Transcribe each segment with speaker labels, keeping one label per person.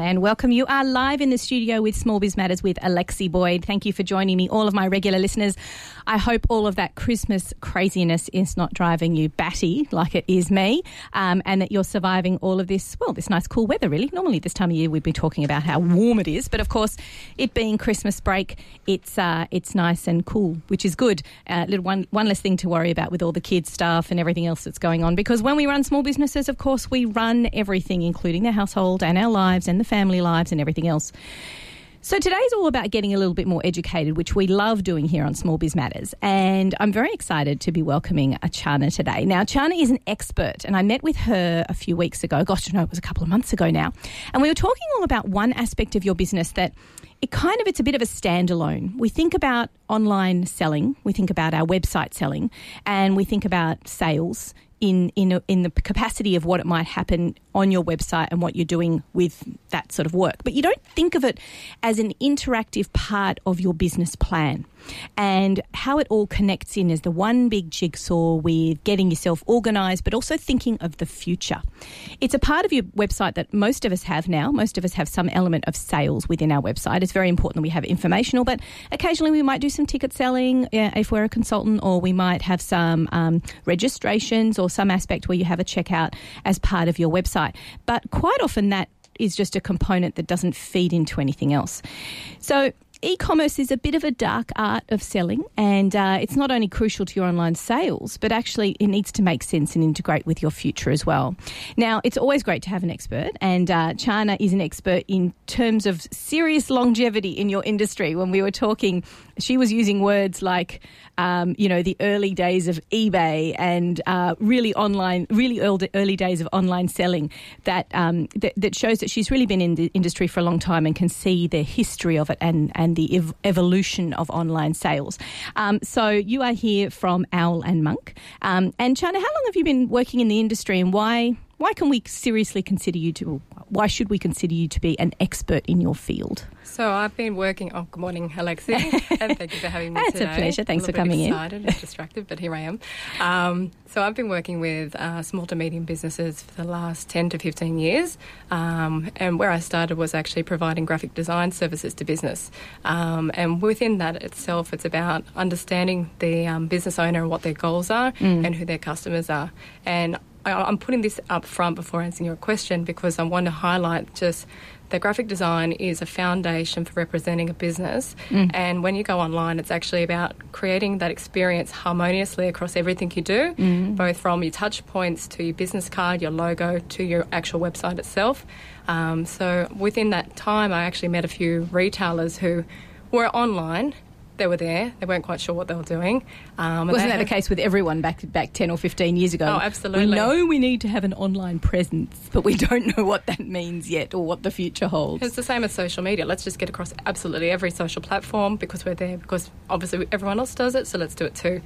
Speaker 1: And welcome. You are live in the studio with Small Biz Matters with Alexi Boyd. Thank you for joining me, all of my regular listeners. I hope all of that Christmas craziness is not driving you batty like it is me, um, and that you're surviving all of this, well, this nice cool weather, really. Normally, this time of year, we'd be talking about how warm it is, but of course, it being Christmas break, it's uh, it's nice and cool, which is good. Uh, little one, one less thing to worry about with all the kids' stuff and everything else that's going on, because when we run small businesses, of course, we run everything, including the household and our lives and the family lives and everything else. So today's all about getting a little bit more educated, which we love doing here on Small Biz Matters. And I'm very excited to be welcoming Achana today. Now, Achana is an expert, and I met with her a few weeks ago. Gosh, no, it was a couple of months ago now. And we were talking all about one aspect of your business that it kind of it's a bit of a standalone. We think about online selling, we think about our website selling, and we think about sales in in in the capacity of what it might happen on your website and what you're doing with that sort of work. But you don't think of it as an interactive part of your business plan and how it all connects in as the one big jigsaw with getting yourself organized, but also thinking of the future. It's a part of your website that most of us have now. Most of us have some element of sales within our website. It's very important that we have informational, but occasionally we might do some ticket selling uh, if we're a consultant, or we might have some um, registrations or some aspect where you have a checkout as part of your website. But quite often that is just a component that doesn't feed into anything else. So e-commerce is a bit of a dark art of selling, and uh, it's not only crucial to your online sales, but actually it needs to make sense and integrate with your future as well. Now, it's always great to have an expert, and uh, Chana is an expert in terms of serious longevity in your industry. When we were talking, she was using words like, um, you know, the early days of eBay and uh, really online, really early, early days of online selling. That, um, that that shows that she's really been in the industry for a long time and can see the history of it and and and the ev- evolution of online sales. Um, so you are here from Owl and Monk. Um, and Chana, how long have you been working in the industry and why, why can we seriously consider you to, why should we consider you to be an expert in your field?
Speaker 2: So I've been working. Oh, good morning, Alexi, and thank you for having me
Speaker 1: It's
Speaker 2: today.
Speaker 1: a pleasure. Thanks
Speaker 2: a
Speaker 1: for coming
Speaker 2: bit
Speaker 1: in.
Speaker 2: excited distracted, but here I am. Um, so I've been working with uh, small to medium businesses for the last ten to fifteen years, um, and where I started was actually providing graphic design services to business. Um, and within that itself, it's about understanding the um, business owner and what their goals are
Speaker 1: Mm.
Speaker 2: and who their customers are. And I, I'm putting this up front before answering your question because I want to highlight just that graphic design is a foundation for representing a business. And when you go online, it's actually about creating that experience harmoniously across everything you do, both from your touch points to your business card, your logo, to your actual website itself. Um, so within that time, I actually met a few retailers who were online. They were there. They weren't quite sure what they were doing. Um,
Speaker 1: Wasn't that the case with everyone back back ten or fifteen years ago?
Speaker 2: Oh, absolutely.
Speaker 1: We know we need to have an online presence, but we don't know what that means yet or what the future holds.
Speaker 2: It's the same as social media. Let's just get across absolutely every social platform because we're there. Because obviously everyone else does it, so let's do it too.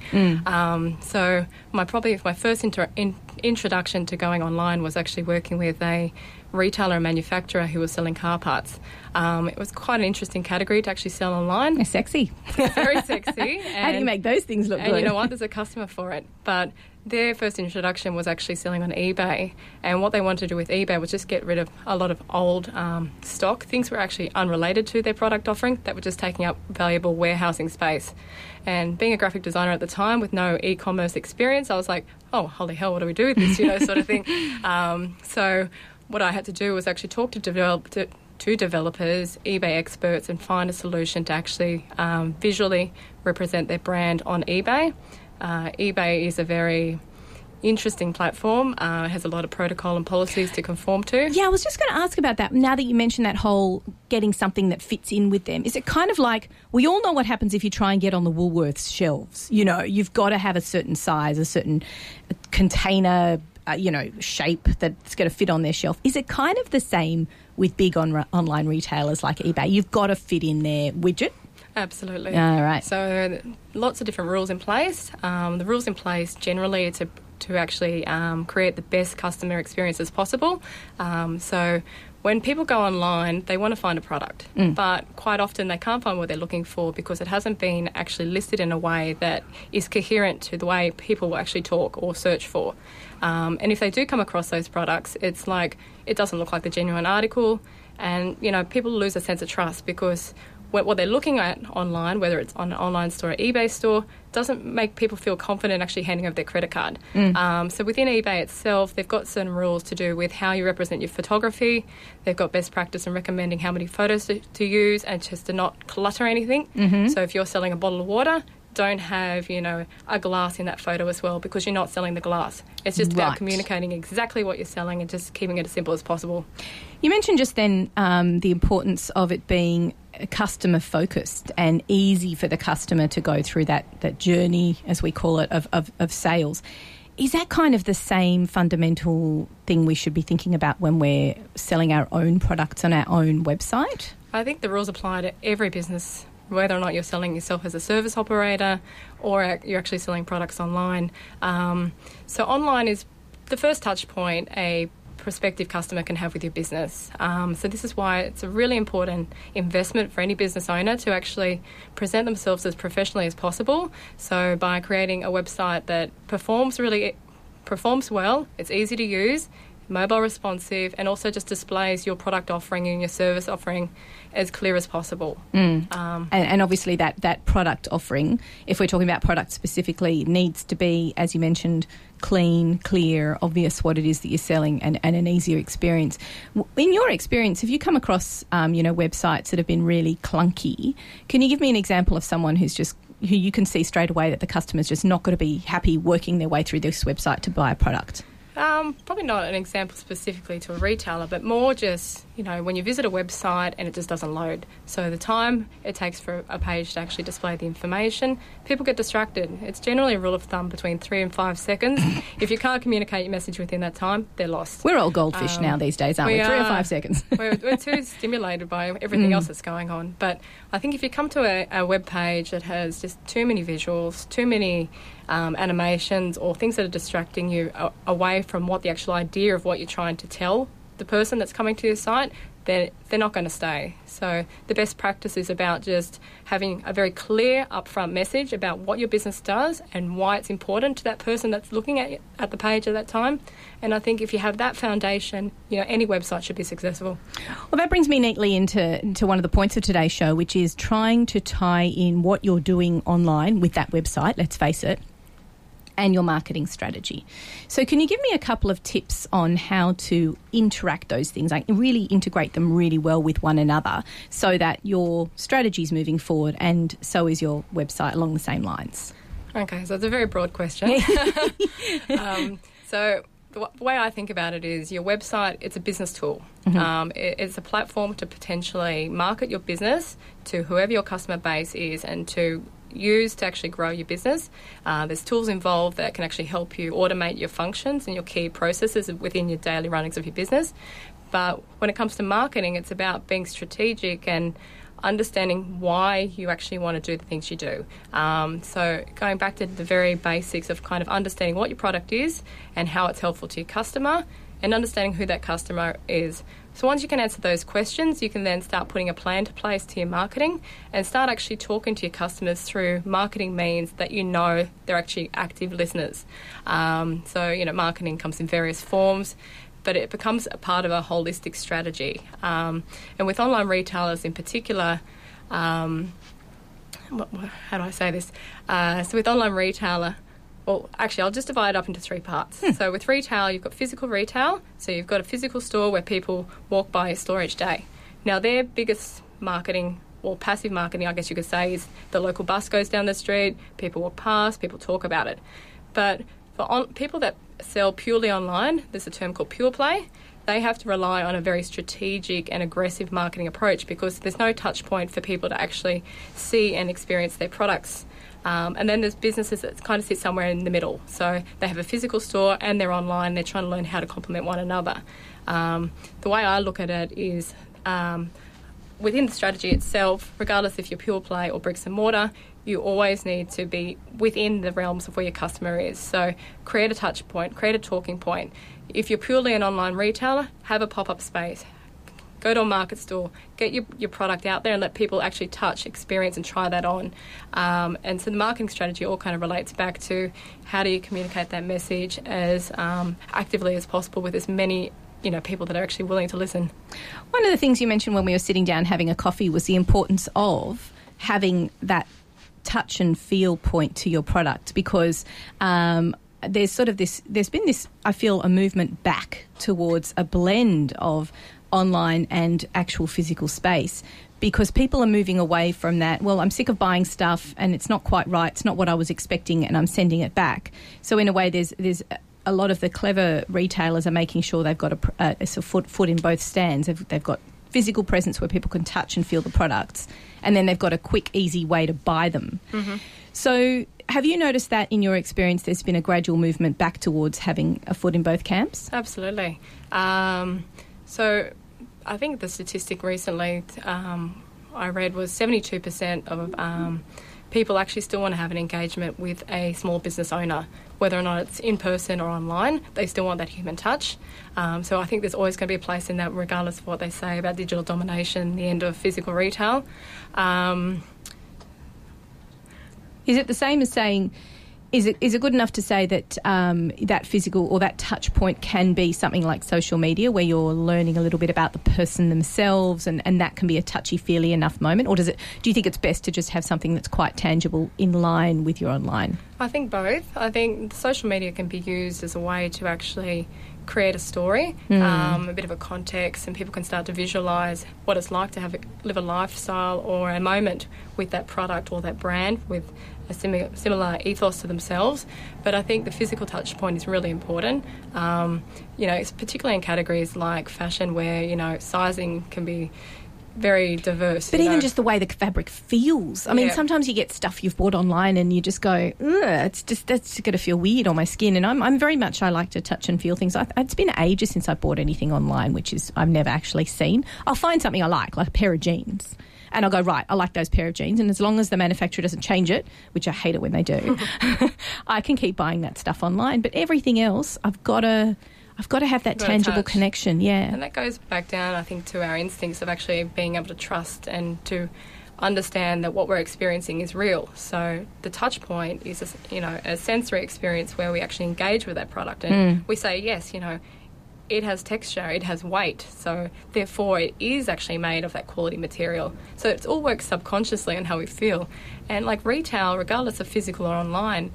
Speaker 2: Um, so my probably my first inter- in, introduction to going online was actually working with a retailer and manufacturer who was selling car parts. Um, it was quite an interesting category to actually sell online.
Speaker 1: It's sexy.
Speaker 2: Very sexy.
Speaker 1: How do you make those things look good?
Speaker 2: and
Speaker 1: good?
Speaker 2: you know what? There's a customer for it. But their first introduction was actually selling on eBay. And what they wanted to do with eBay was just get rid of a lot of old um, stock, things were actually unrelated to their product offering that were just taking up valuable warehousing space. And being a graphic designer at the time with no e commerce experience, I was like, oh, holy hell, what do we do with this? You know, sort of thing. Um, so what I had to do was actually talk to develop. To, to developers, eBay experts, and find a solution to actually um, visually represent their brand on eBay. Uh, eBay is a very interesting platform. Uh, has a lot of protocol and policies to conform to.
Speaker 1: Yeah, I was just going to ask about that. Now that you mentioned that whole getting something that fits in with them, is it kind of like we all know what happens if you try and get on the Woolworths shelves? You know, you've got to have a certain size, a certain container, uh, you know, shape that's going to fit on their shelf. Is it kind of the same with big on- online retailers like eBay? You've got to fit in their widget.
Speaker 2: Absolutely.
Speaker 1: All right.
Speaker 2: So lots of different rules in place. Um, the rules in place generally to to actually um, create the best customer experience as possible. Um, so when people go online, they want to find a product, but quite often they can't find what they're looking for because it hasn't been actually listed in a way that is coherent to the way people will actually talk or search for. Um, and if they do come across those products, it's like it doesn't look like the genuine article. And, you know, people lose a sense of trust because what they're looking at online, whether it's on an online store or eBay store, doesn't make people feel confident actually handing over their credit card. Mm. Um, so within eBay itself, they've got certain rules to do with how you represent your photography. They've got best practice in recommending how many photos to, to use and just to not clutter anything. Mm-hmm. So if you're selling a bottle of water, don't have, you know, a glass in that photo as well because you're not selling the glass. It's just about communicating exactly what you're selling and just keeping it as simple as possible.
Speaker 1: You mentioned just then um, the importance of it being customer focused and easy for the customer to go through that, that journey, as we call it, of, of, of sales. Is that kind of the same fundamental thing we should be thinking about when we're selling our own products on our own website?
Speaker 2: I think the rules apply to every business whether or not you're selling yourself as a service operator or you're actually selling products online. Um, so, online is the first touch point a prospective customer can have with your business. Um, so, this is why it's a really important investment for any business owner to actually present themselves as professionally as possible. So, by creating a website that performs really performs well, it's easy to use, mobile responsive, and also just displays your product offering and your service offering as clear as possible.
Speaker 1: Mm. Um, and, and, obviously, that, that product offering, if we're talking about product specifically, needs to be, as you mentioned, clean, clear, obvious what it is that you're selling, and, and an easier experience. In your experience, have you come across, um, you know, websites that have been really clunky? Can you give me an example of someone who's just who you can see straight away that the customer's just not going to be happy working their way through this website to buy a product?
Speaker 2: Um, probably not an example specifically to a retailer, but more just, you know, when you visit a website and it just doesn't load. So the time it takes for a page to actually display the information, people get distracted. It's generally a rule of thumb between three and five seconds. if you can't communicate your message within that time, they're lost.
Speaker 1: We're all goldfish um, now these days, aren't we? we? Three or five seconds.
Speaker 2: we're, we're, too stimulated by everything mm. else that's going on. But I think if you come to a, a web page that has just too many visuals, too many um, animations or things that are distracting you away from what the actual idea of what you're trying to tell the person that's coming to your site, they're, they're not going to stay. So, the best practice is about just having a very clear, upfront message about what your business does and why it's important to that person that's looking at, at the page at that time. And I think if you have that foundation, you know, any website should be successful.
Speaker 1: Well, that brings me neatly into, into one of the points of today's show, which is trying to tie in what you're doing online with that website, let's face it, and your marketing strategy. So, can you give me a couple of tips on how to interact those things, like really integrate them really well with one another so that your strategy is moving forward and so is your website along the same lines?
Speaker 2: Okay, so it's a very broad question. um, so, the way I think about it is your website, it's a business tool. Mm-hmm. Um, it, it's a platform to potentially market your business to whoever your customer base is and to use to actually grow your business. Uh, there's tools involved that can actually help you automate your functions and your key processes within your daily runnings of your business. But when it comes to marketing, it's about being strategic and understanding why you actually want to do the things you do. Um, so, going back to the very basics of kind of understanding what your product is and how it's helpful to your customer, and understanding who that customer is. So once you can answer those questions, you can then start putting a plan to place to your marketing and start actually talking to your customers through marketing means that you know they're actually active listeners. Um, so, you know, marketing comes in various forms but it becomes a part of a holistic strategy. Um, and with online retailers in particular, um, how do I say this? Uh, so with online retailer, well, actually, I'll just divide it up into three parts. Hmm. So, with retail, you've got physical retail. So, you've got a physical store where people walk by a store each day. Now, their biggest marketing or passive marketing, I guess you could say, is the local bus goes down the street, people walk past, people talk about it. But for on, people that sell purely online, there's a term called pure play. They have to rely on a very strategic and aggressive marketing approach because there's no touch point for people to actually see and experience their products. Um, and then there's businesses that kind of sit somewhere in the middle. So they have a physical store and they're online. They're trying to learn how to complement one another. Um, the way I look at it is um, within the strategy itself, regardless if you're pure play or bricks and mortar, you always need to be within the realms of where your customer is. So create a touch point, create a talking point. If you're purely an online retailer, have a pop up space, go to a market store, get your, your product out there and let people actually touch, experience, and try that on. Um, and so the marketing strategy all kind of relates back to how do you communicate that message as um, actively as possible with as many you know people that are actually willing to listen.
Speaker 1: One of the things you mentioned when we were sitting down having a coffee was the importance of having that touch and feel point to your product because um, there's sort of this there's been this I feel a movement back towards a blend of online and actual physical space because people are moving away from that well I'm sick of buying stuff and it's not quite right it's not what I was expecting and I'm sending it back so in a way there's there's a lot of the clever retailers are making sure they've got a, a, a foot, foot in both stands they've, they've got physical presence where people can touch and feel the products and then they've got a quick easy way to buy them
Speaker 2: Mm-hmm.
Speaker 1: so have you noticed that in your experience there's been a gradual movement back towards having a foot in both camps?
Speaker 2: Absolutely. Um, so I think the statistic recently um, I read was 72% of um, people actually still want to have an engagement with a small business owner, whether or not it's in person or online. They still want that human touch. Um, so I think there's always going to be a place in that, regardless of what they say about digital domination, the end of physical retail. Um,
Speaker 1: Is it the same as saying, is it is it good enough to say that um, that physical or that touch point can be something like social media, where you're learning a little bit about the person themselves, and, and that can be a touchy feely enough moment, or does it? Do you think it's best to just have something that's quite tangible in line with your online?
Speaker 2: I think both. I think social media can be used as a way to actually create a story, um, a bit of a context, and people can start to visualize what it's like to have live a lifestyle or a moment with that product or that brand with a similar, similar ethos to themselves. But I think the physical touch point is really important. Um, you know, it's particularly in categories like fashion, where you know sizing can be very diverse.
Speaker 1: But even
Speaker 2: know.
Speaker 1: just the way the fabric feels. I mean,
Speaker 2: Yeah.
Speaker 1: sometimes you get stuff you've bought online and you just go, it's just that's going to feel weird on my skin. And I'm, I'm very much I like to touch and feel things. I, it's been ages since I bought anything online, which is I've never actually seen. I'll find something I like, like a pair of jeans. And I'll go, right, I like those pair of jeans. And as long as the manufacturer doesn't change it, which I hate it when they do, I can keep buying that stuff online. But everything else, I've got to, I've got to have that tangible
Speaker 2: touch.
Speaker 1: connection. Yeah.
Speaker 2: And that goes back down, I think, to our instincts of actually being able to trust and to understand that what we're experiencing is real. So the touch point is, a, you know, a sensory experience where we actually engage with that product and hmm. we say, yes, you know, it has texture, it has weight, so therefore it is actually made of that quality material. So it all works subconsciously on how we feel. And like retail, regardless of physical or online,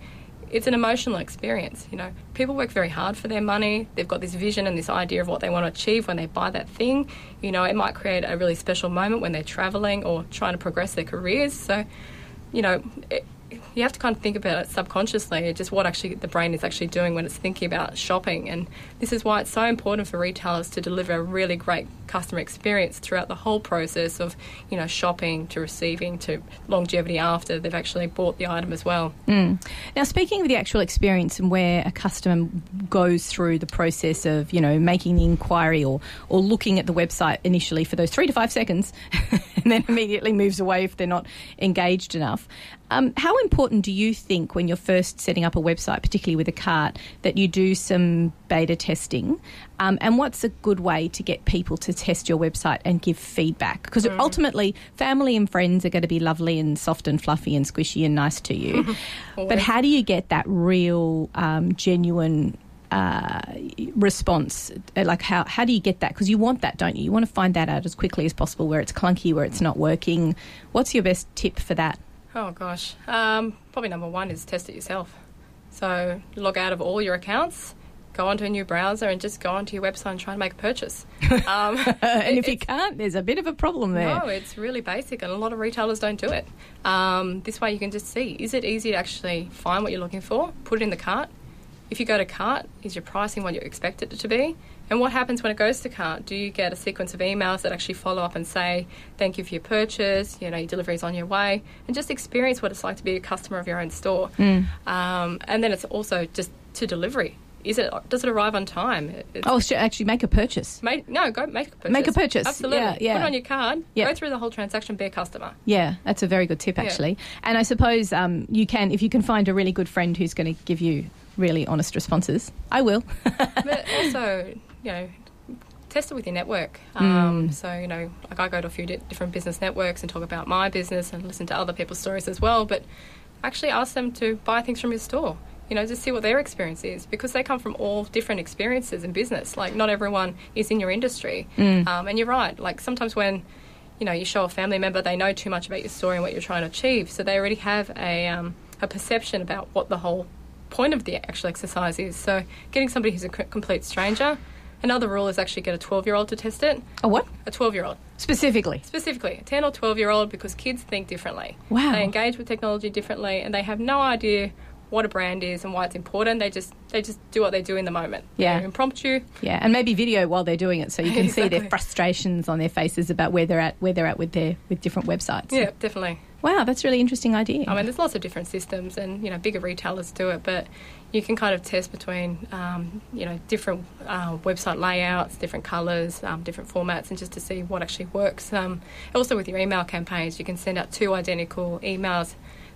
Speaker 2: it's an emotional experience. You know, people work very hard for their money. They've got this vision and this idea of what they want to achieve when they buy that thing. You know, it might create a really special moment when they're traveling or trying to progress their careers. So, you know, it, you have to kind of think about it subconsciously, just what actually the brain is actually doing when it's thinking about shopping. And this is why it's so important for retailers to deliver a really great customer experience throughout the whole process of, you know, shopping to receiving to longevity after they've actually bought the item as well.
Speaker 1: Now, speaking of the actual experience and where a customer goes through the process of, you know, making the inquiry or, or looking at the website initially for those three to five seconds and then immediately moves away if they're not engaged enough, um, how important do you think when you're first setting up a website, particularly with a cart, that you do some beta testing? Um, and what's a good way to get people to test your website and give feedback? Because ultimately, family and friends are going to be lovely and soft and fluffy and squishy and nice to you. but how do you get that real, um, genuine uh, response? Uh, Like, how, how do you get that? Because you want that, don't you? You want to find that out as quickly as possible where it's clunky, where it's not working. What's your best tip for that?
Speaker 2: Oh gosh, um, probably number one is test it yourself. So log out of all your accounts, go onto a new browser, and just go onto your website and try and make a purchase. Um,
Speaker 1: and if you can't, there's a bit of a problem there.
Speaker 2: No, it's really basic, and a lot of retailers don't do it. Um, this way, you can just see is it easy to actually find what you're looking for, put it in the cart. If you go to cart, is your pricing what you expect it to be? And what happens when it goes to cart? Do you get a sequence of emails that actually follow up and say, thank you for your purchase, you know, your delivery is on your way, and just experience what it's like to be a customer of your own store. Um, and then it's also just to delivery. Is it, does it arrive on time? It's-
Speaker 1: Oh, actually make a purchase.
Speaker 2: Make, no, go make a purchase.
Speaker 1: Make a purchase.
Speaker 2: Absolutely.
Speaker 1: Yeah, yeah.
Speaker 2: Put it on your card.
Speaker 1: Yeah.
Speaker 2: Go through the whole transaction. Be a customer.
Speaker 1: Yeah, that's a very good tip,
Speaker 2: Yeah.
Speaker 1: actually. And I suppose um, you can, if you can find a really good friend who's going to give you really honest responses, I will.
Speaker 2: But also, you know, test it with your network. Um, So, you know, like I go to a few di- different business networks and talk about my business and listen to other people's stories as well. But actually ask them to buy things from your store. You know, just see what their experience is because they come from all different experiences in business. Like, not everyone is in your industry.
Speaker 1: Mm.
Speaker 2: Um, and you're right. Like, sometimes when, you know, you show a family member, they know too much about your story and what you're trying to achieve. So they already have a, um, a perception about what the whole point of the actual exercise is. So getting somebody who's a c- complete stranger, another rule is actually get a 12 year old to test it.
Speaker 1: A what?
Speaker 2: A 12 year old.
Speaker 1: Specifically.
Speaker 2: Specifically, a 10 or 12 year old because kids think differently.
Speaker 1: Wow.
Speaker 2: They engage with technology differently and they have no idea what a brand is and why it's important. They just they just do what they do in the moment.
Speaker 1: Yeah.
Speaker 2: They're impromptu.
Speaker 1: Yeah, and maybe video while they're doing it, so you can see their frustrations on their faces about where they're at, where they're at with their with different websites.
Speaker 2: Yeah, definitely.
Speaker 1: Wow, that's a really interesting idea.
Speaker 2: I mean, there's lots of different systems, and you know, bigger retailers do it, but you can kind of test between, um, you know, different uh, website layouts, different colours, um, different formats, and just to see what actually works. Um, also, with your email campaigns, you can send out two identical emails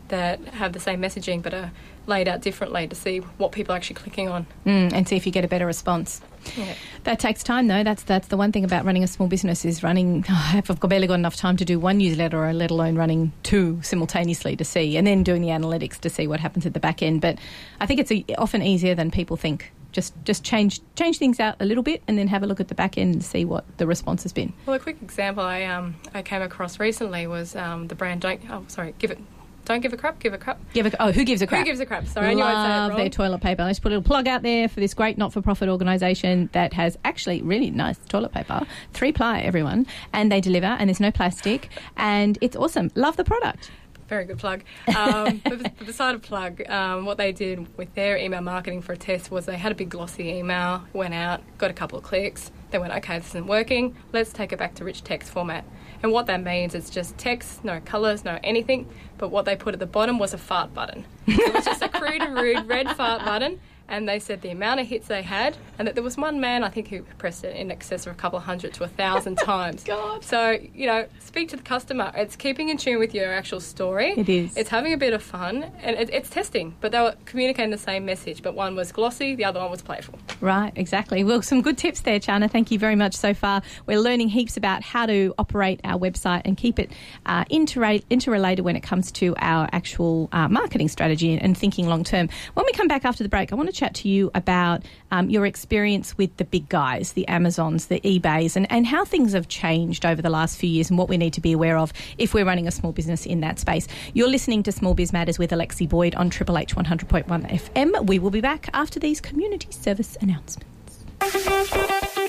Speaker 2: that have the same messaging but are laid out differently to see what people are actually clicking on.
Speaker 1: mm, and see if you get a better response.
Speaker 2: Yeah.
Speaker 1: That takes time, though. That's that's the one thing about running a small business is running. I've barely got enough time to do one newsletter, let alone running two simultaneously to see, and then doing the analytics to see what happens at the back end. But I think it's e often easier than people think. Just just change change things out a little bit, and then have a look at the back end and see what the response has been.
Speaker 2: Well, a quick example I um, I came across recently was um, the brand don't oh sorry give it don't give a crap give a crap
Speaker 1: Give a, oh, who gives a crap?
Speaker 2: who gives a crap sorry I knew I'd say it
Speaker 1: Love
Speaker 2: wrong.
Speaker 1: their toilet paper. Let's put a little plug out there for this great not-for-profit organisation that has actually really nice toilet paper, three ply, everyone, and they deliver, and there's no plastic, and it's awesome. Love the product.
Speaker 2: Very good plug. Um, but beside a plug, um, what they did with their email marketing for a test was they had a big glossy email, went out, got a couple of clicks. They went, okay, this isn't working. Let's take it back to rich text format. And what that means is just text, no colours, no anything. But what they put at the bottom was a fart button. It was just a crude and rude red fart button. And they said the amount of hits they had, and that there was one man, I think, who pressed it in excess of a couple of hundred to a thousand times.
Speaker 1: God.
Speaker 2: So, you know, speak to the customer. It's keeping in tune with your actual story.
Speaker 1: It is.
Speaker 2: It's having a bit of fun, and it, it's testing. But they were communicating the same message, but one was glossy, the other one was playful.
Speaker 1: Right, exactly. Well, some good tips there, Chana. Thank you very much so far. We're learning heaps about how to operate our website and keep it uh, interra- interrelated when it comes to our actual uh, marketing strategy and thinking long term. When we come back after the break, I want to chat to you about um, your experience with the big guys, the Amazons, the eBays, and, and how things have changed over the last few years and what we need to be aware of if we're running a small business in that space. You're listening to Small Biz Matters with Alexi Boyd on Triple H 100.1 FM. We will be back after these community service announcements.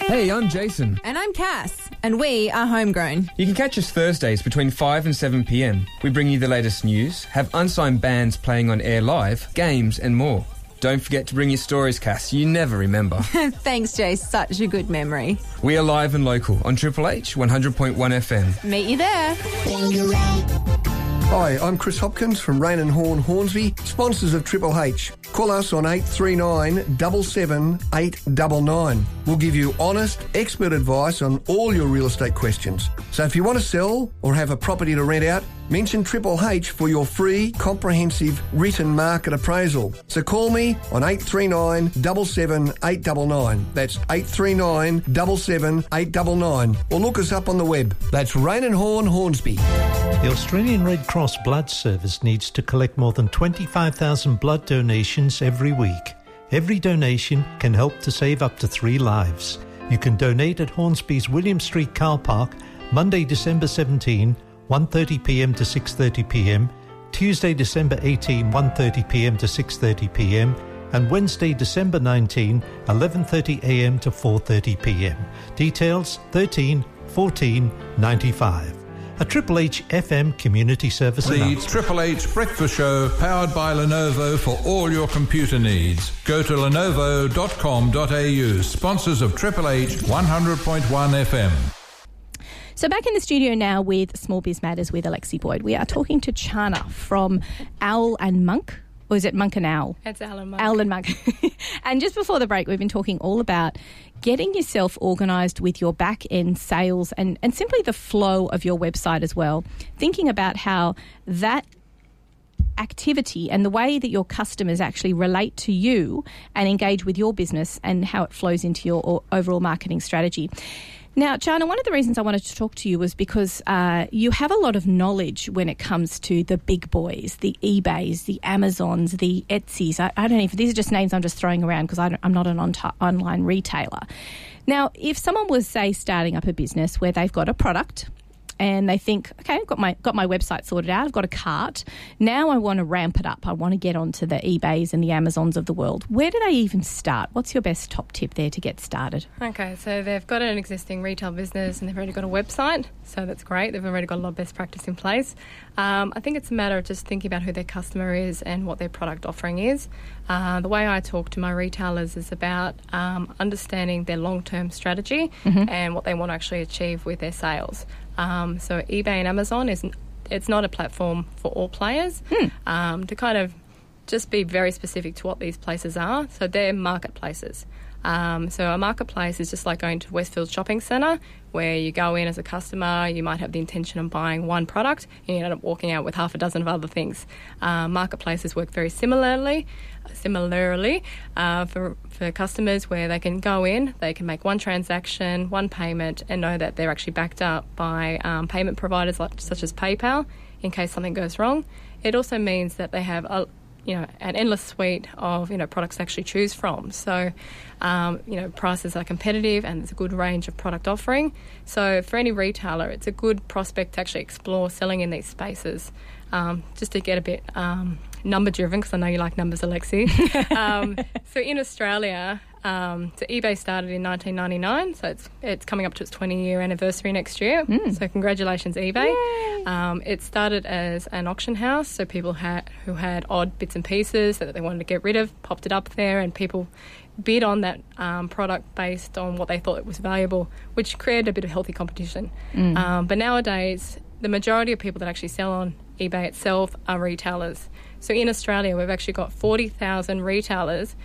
Speaker 3: Hey, I'm Jason.
Speaker 4: And I'm Cass, and we are homegrown.
Speaker 3: You can catch us Thursdays between 5 and 7 pm. We bring you the latest news, have unsigned bands playing on air live, games, and more. Don't forget to bring your stories, Cass. You never remember.
Speaker 4: Thanks, Jay. Such a good memory.
Speaker 3: we are live and local on Triple H 100.1 FM.
Speaker 4: Meet you there.
Speaker 5: Hi, I'm Chris Hopkins from Raine and Horne Hornsby, sponsors of Triple H. Call us on 839 77 899. We'll give you honest, expert advice on all your real estate questions. So if you want to sell or have a property to rent out, mention Triple H for your free, comprehensive written market appraisal. So call me on 839 77 899. That's 839 77 899. Or look us up on the web. That's Raine and Horne Hornsby.
Speaker 6: The Australian Red Cross Blood Service needs to collect more than 25,000 blood donations every week. Every donation can help to save up to three lives. You can donate at Hornsby's William Street Car Park Monday, December 17, 1:30 p.m. to 6:30 p.m., Tuesday, December 18, 1:30 p.m. to 6:30 p.m., and Wednesday, December 19, 11:30 a.m. to 4:30 p.m. Details 13 14 95. A Triple H FM community service
Speaker 7: The
Speaker 6: announcement.
Speaker 7: Triple H Breakfast Show, powered by Lenovo for all your computer needs. Go to lenovo.com.au, sponsors of Triple H 100.1 FM.
Speaker 1: So back in the studio now with Small Biz Matters with Alexi Boyd. We are talking to Chana from Owl and Monk. Or is it Monk and Owl?
Speaker 2: It's Owl and Monk.
Speaker 1: Owl and Monk. and just before the break, we've been talking all about getting yourself organised with your back end sales and, and simply the flow of your website as well. Thinking about how that activity and the way that your customers actually relate to you and engage with your business and how it flows into your overall marketing strategy. Now, Chana, one of the reasons I wanted to talk to you was because uh, you have a lot of knowledge when it comes to the big boys, the eBays, the Amazons, the Etsy's. I, I don't even, these are just names I'm just throwing around because I'm not an on online retailer. Now, if someone was, say, starting up a business where they've got a product, and they think, okay, I've got my got my website sorted out. I've got a cart. Now I want to ramp it up. I want to get onto the eBay's and the Amazons of the world. Where do they even start? What's your best top tip there to get started?
Speaker 2: Okay, so they've got an existing retail business and they've already got a website, so that's great. They've already got a lot of best practice in place. Um, I think it's a matter of just thinking about who their customer is and what their product offering is. Uh, the way I talk to my retailers is about um, understanding their long term strategy mm-hmm. and what they want to actually achieve with their sales. Um, so eBay and Amazon is it's not a platform for all players. Hmm. Um, to kind of just be very specific to what these places are. So they're marketplaces. Um, so a marketplace is just like going to Westfield Shopping Centre, where you go in as a customer, you might have the intention of buying one product, and you end up walking out with half a dozen of other things. Uh, marketplaces work very similarly, similarly uh, for for customers, where they can go in, they can make one transaction, one payment, and know that they're actually backed up by um, payment providers like, such as PayPal in case something goes wrong. It also means that they have a you know an endless suite of you know products to actually choose from. So um, you know prices are competitive and there's a good range of product offering. So for any retailer, it's a good prospect to actually explore selling in these spaces, um, just to get a bit um, number driven because I know you like numbers, Alexi. Um, so in Australia, um, so eBay started in 1999, so it's it's coming up to its 20 year anniversary next year. Mm. So congratulations, eBay! Um, it started as an auction house, so people had who had odd bits and pieces that they wanted to get rid of popped it up there, and people bid on that um, product based on what they thought it was valuable, which created a bit of healthy competition. Mm. Um, but nowadays, the majority of people that actually sell on eBay itself are retailers. So in Australia, we've actually got 40,000 retailers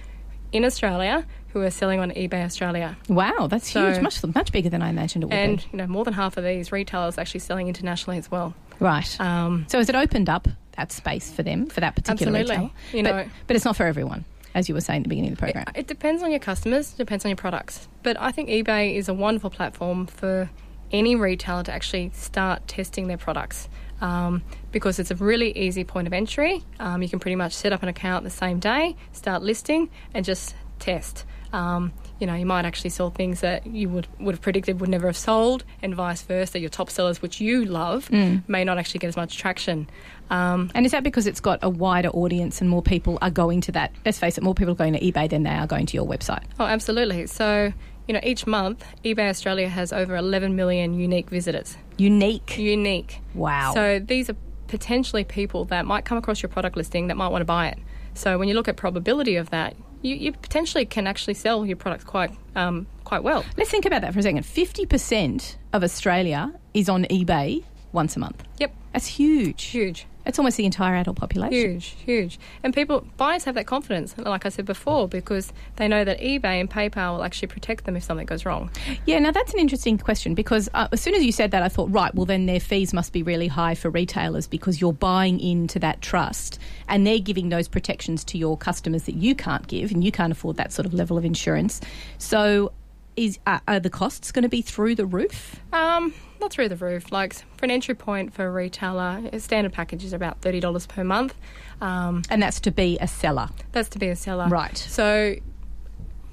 Speaker 2: in Australia who are selling on eBay Australia.
Speaker 1: Wow, that's so, huge, much much bigger than I imagined it would
Speaker 2: and,
Speaker 1: be.
Speaker 2: you know, more than half of these retailers are actually selling internationally as well.
Speaker 1: Right. Um, so has it opened up that space for them for that particular
Speaker 2: absolutely.
Speaker 1: retail?
Speaker 2: You
Speaker 1: but,
Speaker 2: know,
Speaker 1: but it's not for everyone. As you were saying at the beginning of the program,
Speaker 2: it, it depends on your customers, depends on your products. But I think eBay is a wonderful platform for any retailer to actually start testing their products um, because it's a really easy point of entry. Um, you can pretty much set up an account the same day, start listing, and just test. Um, you know, you might actually sell things that you would, would have predicted would never have sold, and vice versa. Your top sellers, which you love, mm. may not actually get as much traction.
Speaker 1: Um, and is that because it's got a wider audience and more people are going to that? Let's face it, more people are going to eBay than they are going to your website.
Speaker 2: Oh, absolutely. So, you know, each month, eBay Australia has over 11 million unique visitors.
Speaker 1: Unique?
Speaker 2: Unique.
Speaker 1: Wow.
Speaker 2: So these are potentially people that might come across your product listing that might want to buy it. So when you look at probability of that, you, you potentially can actually sell your product quite um, quite well.
Speaker 1: Let's think about that for a second. Fifty percent of Australia is on eBay once a month.
Speaker 2: Yep,
Speaker 1: that's huge.
Speaker 2: Huge.
Speaker 1: It's almost the entire adult population.
Speaker 2: Huge, huge. And people, buyers have that confidence, like I said before, because they know that eBay and PayPal will actually protect them if something goes wrong.
Speaker 1: Yeah, now that's an interesting question because uh, as soon as you said that, I thought, right, well, then their fees must be really high for retailers because you're buying into that trust and they're giving those protections to your customers that you can't give and you can't afford that sort of level of insurance. So, is uh, are the costs going to be through the roof?
Speaker 2: Um, not through the roof. Like for an entry point for a retailer, a standard package is about thirty dollars per month,
Speaker 1: um, and that's to be a seller.
Speaker 2: That's to be a seller,
Speaker 1: right?
Speaker 2: So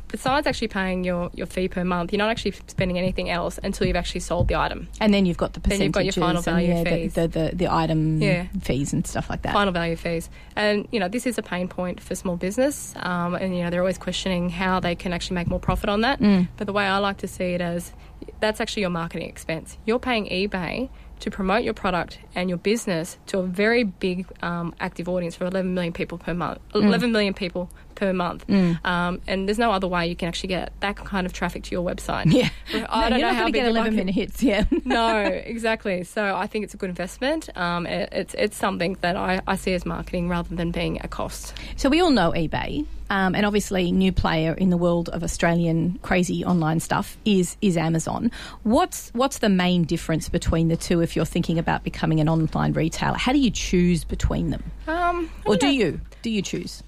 Speaker 2: besides actually paying your, your fee per month, you're not actually spending anything else until you've actually sold the item.
Speaker 1: And then you've got the percentages.
Speaker 2: Then you've got your final value
Speaker 1: and,
Speaker 2: yeah, fees.
Speaker 1: The, the, the, the item yeah. fees and stuff like that.
Speaker 2: Final value fees. And, you know, this is a pain point for small business. Um, and, you know, they're always questioning how they can actually make more profit on that. Mm. But the way I like to see it as that's actually your marketing expense. You're paying eBay to promote your product and your business to a very big um, active audience for 11 million people per month. Mm. 11 million people per month. Mm. Um, and there's no other way you can actually get that kind of traffic to your website.
Speaker 1: Yeah.
Speaker 2: I
Speaker 1: no, don't know how to get 11 minute hits, yeah.
Speaker 2: no, exactly. So I think it's a good investment. Um, it, it's, it's something that I, I see as marketing rather than being a cost.
Speaker 1: So we all know eBay. Um, and obviously, new player in the world of Australian crazy online stuff is is Amazon. What's what's the main difference between the two if you're thinking about becoming an online retailer? How do you choose between them,
Speaker 2: um,
Speaker 1: or do know. you do you choose?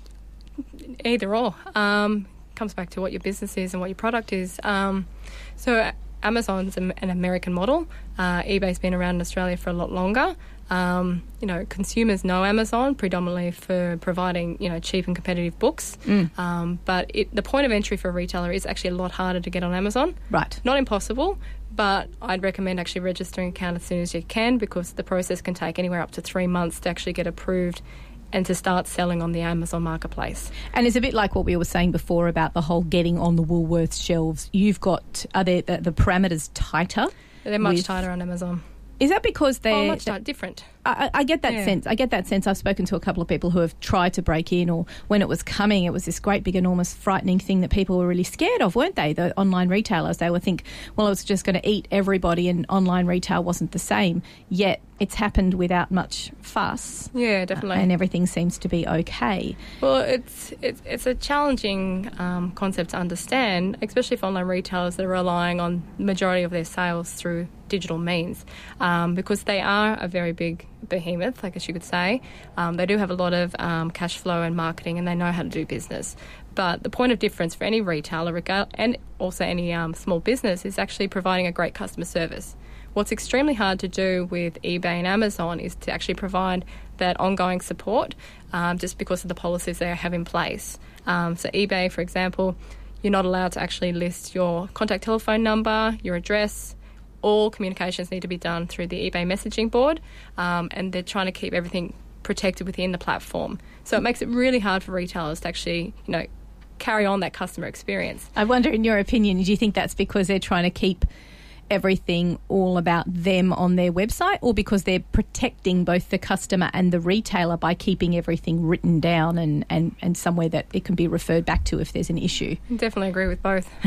Speaker 2: Either or. Um, comes back to what your business is and what your product is. Um, so Amazon's an an American model. Uh, eBay's been around in Australia for a lot longer. Um, you know, consumers know Amazon predominantly for providing you know cheap and competitive books. Um, but it, the point of entry for a retailer is actually a lot harder to get on Amazon.
Speaker 1: Right.
Speaker 2: Not impossible, but I'd recommend actually registering an account as soon as you can because the process can take anywhere up to three months to actually get approved and to start selling on the Amazon marketplace.
Speaker 1: And it's a bit like what we were saying before about the whole getting on the Woolworths shelves. You've got are there the, the parameters tighter?
Speaker 2: They're much
Speaker 1: With-
Speaker 2: tighter on Amazon.
Speaker 1: Is that because oh, they're
Speaker 2: Oh, much tighter, different.
Speaker 1: I, I get that
Speaker 2: Yeah.
Speaker 1: sense. I get that sense. I've spoken to a couple of people who have tried to break in, or when it was coming, it was this great, big, enormous, frightening thing that people were really scared of, weren't they? The online retailers. They would think, well, it was just going to eat everybody, and online retail wasn't the same. Yet it's happened without much fuss,
Speaker 2: Yeah, definitely.
Speaker 1: and everything seems to be okay.
Speaker 2: Well, it's it's it's a challenging um, concept to understand, especially for online retailers that are relying on the majority of their sales through digital means, um, because they are a very big behemoth, I guess you could say. Um, they do have a lot of um, cash flow and marketing, and they know how to do business. But the point of difference for any retailer, and also any um, small business, is actually providing a great customer service. What's extremely hard to do with eBay and Amazon is to actually provide that ongoing support um, just because of the policies they have in place. Um, so, eBay, for example, you're not allowed to actually list your contact telephone number, your address. All communications need to be done through the eBay messaging board, um, and they're trying to keep everything protected within the platform. So it makes it really hard for retailers to actually, you know, carry on that customer experience.
Speaker 1: I wonder, in your opinion, do you think that's because they're trying to keep everything all about them on their website, or because they're protecting both the customer and the retailer by keeping everything written down and, and, and somewhere that it can be referred back to if there's an issue?
Speaker 2: Definitely agree with both.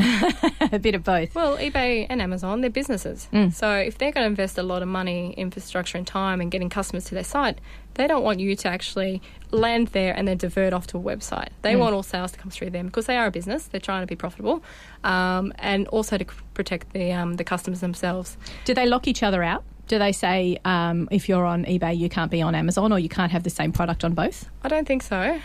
Speaker 1: a bit of both.
Speaker 2: Well, eBay and Amazon, they're businesses. Mm. So if they're going to invest a lot of money, infrastructure, and time and getting customers to their site, they don't want you to actually land there and then divert off to a website. They want all sales to come through them because they are a business. They're trying to be profitable, um, and also to protect the um, the customers themselves.
Speaker 1: Do they lock each other out? Do they say um, if you're on eBay, you can't be on Amazon, or you can't have the same product on both?
Speaker 2: I don't think so.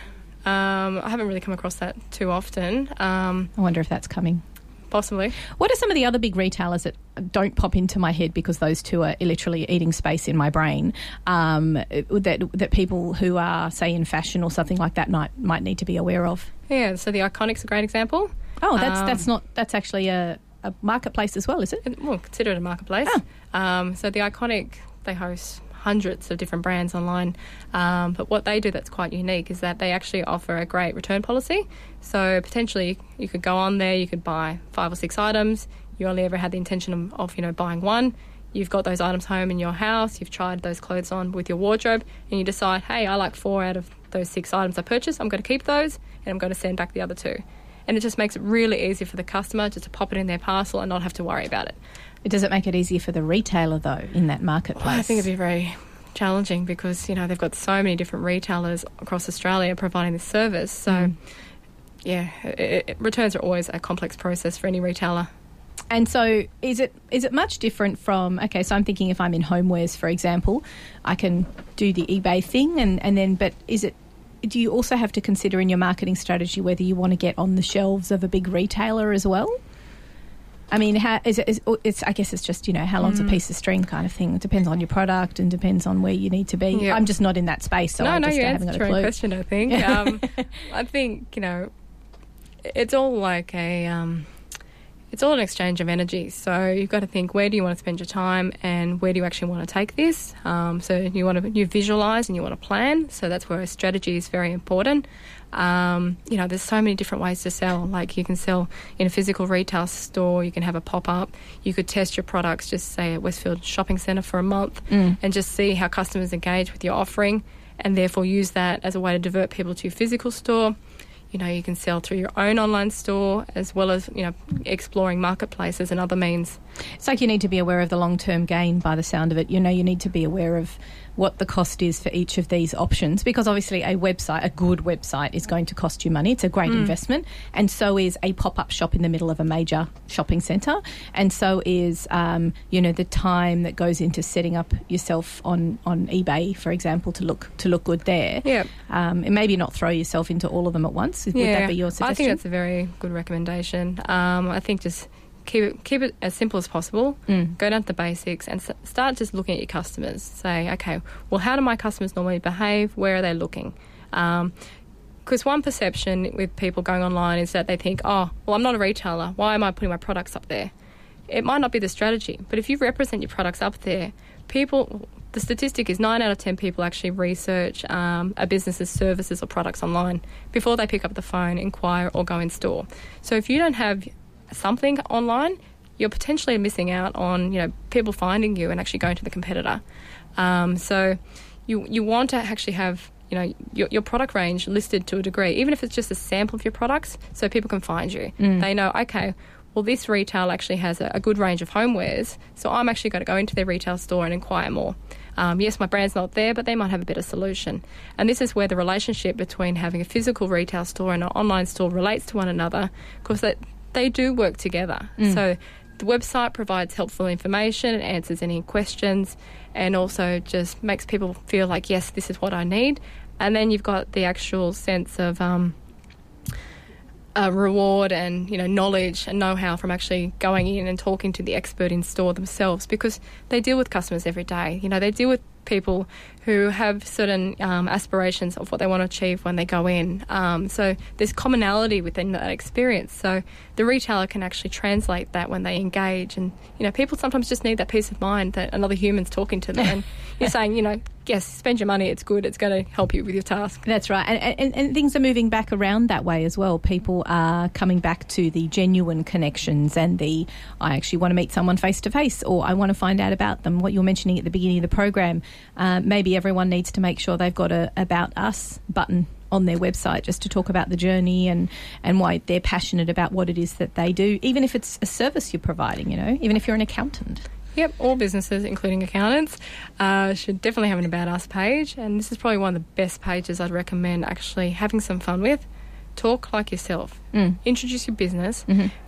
Speaker 2: Um, I haven't really come across that too often. Um,
Speaker 1: I wonder if that's coming.
Speaker 2: Possibly.
Speaker 1: What are some of the other big retailers that don't pop into my head because those two are literally eating space in my brain? Um, that that people who are say in fashion or something like that might might need to be aware of.
Speaker 2: Yeah. So the Iconic's a great example.
Speaker 1: Oh, that's
Speaker 2: Um,
Speaker 1: that's not that's actually a, a marketplace as well, is it?
Speaker 2: Well, consider it a marketplace. Um, so the Iconic, they host hundreds of different brands online. Um, but what they do that's quite unique is that they actually offer a great return policy. So potentially you could go on there, you could buy five or six items. You only ever had the intention of, of you know buying one. You've got those items home in your house. You've tried those clothes on with your wardrobe, and you decide, hey, I like four out of those six items I purchased. I'm going to keep those, and I'm going to send back the other two. And it just makes it really easy for the customer just to pop it in their parcel and not have to worry about it.
Speaker 1: Does it make it easier for the retailer though in that marketplace?
Speaker 2: Oh, I think it'd be very challenging because you know they've got so many different retailers across Australia providing this service. So, mm. yeah, it, it, returns are always a complex process for any retailer.
Speaker 1: And so, is it is it much different from? Okay, so I'm thinking if I'm in homewares, for example, I can do the eBay thing, and and then, but is it? Do you also have to consider in your marketing strategy whether you want to get on the shelves of a big retailer as well? I mean, how is it? Is, it's I guess it's just you know how long's a piece of string kind of thing. It depends on your product and depends on where you need to be.
Speaker 2: Yeah.
Speaker 1: I'm just not in that space, so
Speaker 2: no,
Speaker 1: I
Speaker 2: no,
Speaker 1: just
Speaker 2: you
Speaker 1: haven't got a clue.
Speaker 2: question. I think. Um, I think you know, it's all like a. Um, it's all an exchange of energy. So you've got to think where do you want to spend your time and where do you actually want to take this. Um, so you want to you visualize and you want to plan. So that's where strategy is very important. Um, you know, there's so many different ways to sell. Like you can sell in a physical retail store. You can have a pop up. You could test your products, just say at Westfield Shopping Centre for a month, and just see how customers engage with your offering, and therefore use that as a way to divert people to your physical store you know you can sell through your own online store as well as you know exploring marketplaces and other means
Speaker 1: It's like you need to be aware of the long term gain by the sound of it. You know, you need to be aware of what the cost is for each of these options because obviously a website, a good website, is going to cost you money. It's a great investment. And so is a pop up shop in the middle of a major shopping centre. And so is, um, you know, the time that goes into setting up yourself on, on eBay, for example, to look to look good there.
Speaker 2: Yeah.
Speaker 1: Um, and maybe not throw yourself into all of them at once. Would that be your suggestion?
Speaker 2: I think that's a very good recommendation. Um, I think just keep it keep it as simple as possible.
Speaker 1: Mm.
Speaker 2: Go down to the basics and s- start just looking at your customers. Say, okay, well, how do my customers normally behave? Where are they looking? Because one perception with people going online is that they think, oh, well, I'm not a retailer. Why am I putting my products up there? It might not be the strategy, but if you represent your products up there, people. The statistic is nine out of ten people actually research um, a business's services or products online before they pick up the phone, inquire, or go in store. So if you don't have something online, you're potentially missing out on you know people finding you and actually going to the competitor. Um, so you you want to actually have you know your, your product range listed to a degree, even if it's just a sample of your products, so people can find you. They know okay. Well, this retail actually has a, a good range of homewares, so I'm actually going to go into their retail store and inquire more. Um, yes, my brand's not there, but they might have a better solution. And this is where the relationship between having a physical retail store and an online store relates to one another, because they, do work together. So the website provides helpful information, it answers any questions, and also just makes people feel like, yes, this is what I need. And then you've got the actual sense of um, uh, reward and you know knowledge and know-how from actually going in and talking to the expert in store themselves because they deal with customers every day. You know, they deal with people who have certain um, aspirations of what they want to achieve when they go in. Um, so there's commonality within that experience. So the retailer can actually translate that when they engage. And you know, people sometimes just need that peace of mind that another human's talking to them and you're saying, you know, yes, spend your money. It's good. It's going to help you with your task.
Speaker 1: That's right. And, and, and things are moving back around that way as well. People are coming back to the genuine connections and the, I actually want to meet someone face to face or I want to find out about them. What you're mentioning at the beginning of the program, uh, maybe everyone needs to make sure they've got a About Us button on their website just to talk about the journey and, and why they're passionate about what it is that they do, even if it's a service you're providing, you know, even if you're an accountant.
Speaker 2: Yep, all businesses, including accountants, uh, should definitely have an About Us page. And this is probably one of the best pages I'd recommend actually having some fun with. Talk like yourself. Introduce your business.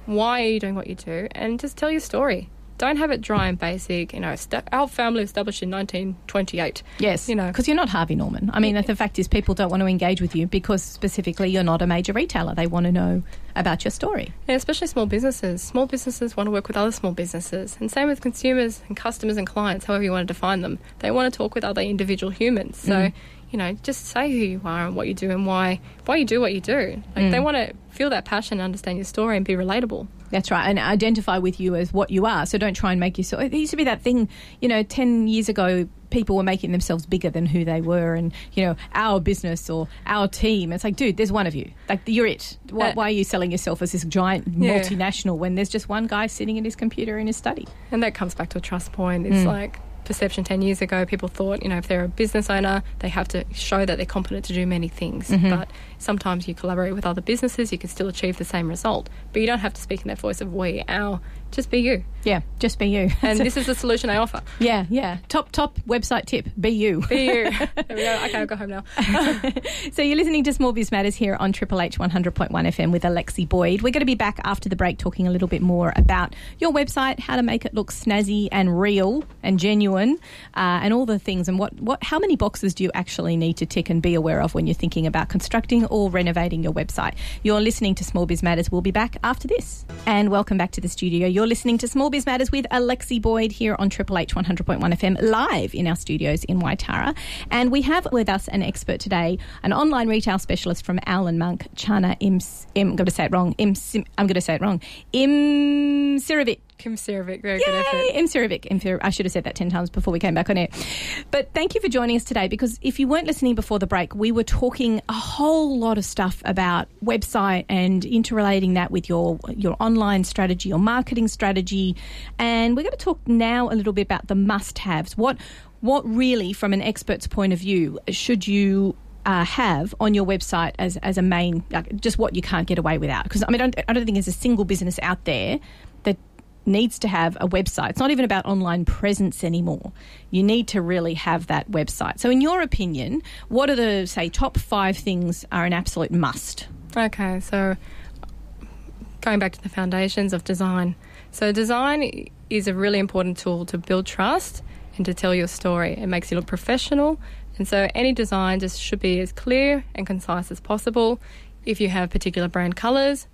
Speaker 2: Why are you doing what you do? And just tell your story. Don't have it dry and basic. You know, sta our family was established in 1928.
Speaker 1: Yes,
Speaker 2: You know.
Speaker 1: because you're not Harvey Norman. I mean, the fact is, people don't want to engage with you because specifically you're not a major retailer. They want to know about your story.
Speaker 2: And especially small businesses. Small businesses want to work with other small businesses. And same with consumers and customers and clients, however you want to define them. They want to talk with other individual humans. So, mm. You know, just say who you are and what you do and why why you do what you do. Like they want to feel that passion, understand your story and be relatable.
Speaker 1: That's right, and identify with you as what you are. So don't try and make yourself. It used to be that thing, you know, ten years ago. People were making themselves bigger than who they were, and you know, our business or our team. It's like, dude, there's one of you. Like, you're it. Why,
Speaker 2: Uh,
Speaker 1: why are you selling yourself as this giant
Speaker 2: Yeah.
Speaker 1: multinational when there's just one guy sitting at his computer in his study?
Speaker 2: And that comes back to a trust point. It's like perception 10 years ago, people thought, you know, if they're a business owner, they have to show that they're competent to do many things. Mm-hmm. But sometimes you collaborate with other businesses, you can still achieve the same result. But you don't have to speak in that voice of we, our. Just be you.
Speaker 1: Yeah, just be you.
Speaker 2: And this is the solution I offer.
Speaker 1: yeah, yeah. Top top website tip: be you.
Speaker 2: Be you. there we go. Okay, I'll go home now.
Speaker 1: So you're listening to Small Biz Matters here on Triple H 100.1 FM with Alexi Boyd. We're going to be back after the break talking a little bit more about your website, how to make it look snazzy and real and genuine, uh, and all the things and what, what how many boxes do you actually need to tick and be aware of when you're thinking about constructing or renovating your website. You're listening to Small Biz Matters. We'll be back after this. And welcome back to the studio. You're listening to Small Biz Matters with Alexi Boyd here on Triple H 100.1 FM live in our studios in Waitara. And we have with us an expert today, an online retail specialist from Owl and Monk, Chana Im, Im I'm going to say it wrong. Im, I'm going to say it wrong. Im Sirovic.
Speaker 2: Kim Serovic, very good effort.
Speaker 1: Im Sir- I should have said that 10 times before we came back on air. But thank you for joining us today because if you weren't listening before the break, we were talking a whole lot of stuff about website and interrelating that with your, your online strategy, your marketing strategy. And we're going to talk now a little bit about the must haves. What, what really, from an expert's point of view, should you uh, have on your website as, as a main, like, just what you can't get away without. Because I mean, I don't, I don't think there's a single business out there needs to have a website. It's not even about online presence anymore. You need to really have that website. So, in your opinion, what are the, say, top five things are an absolute must?
Speaker 2: Okay, so going back to the foundations of design. So, design is a really important tool to build trust and to tell your story. It makes you look professional, and so any design just should be as clear and concise as possible. If you have particular brand colours,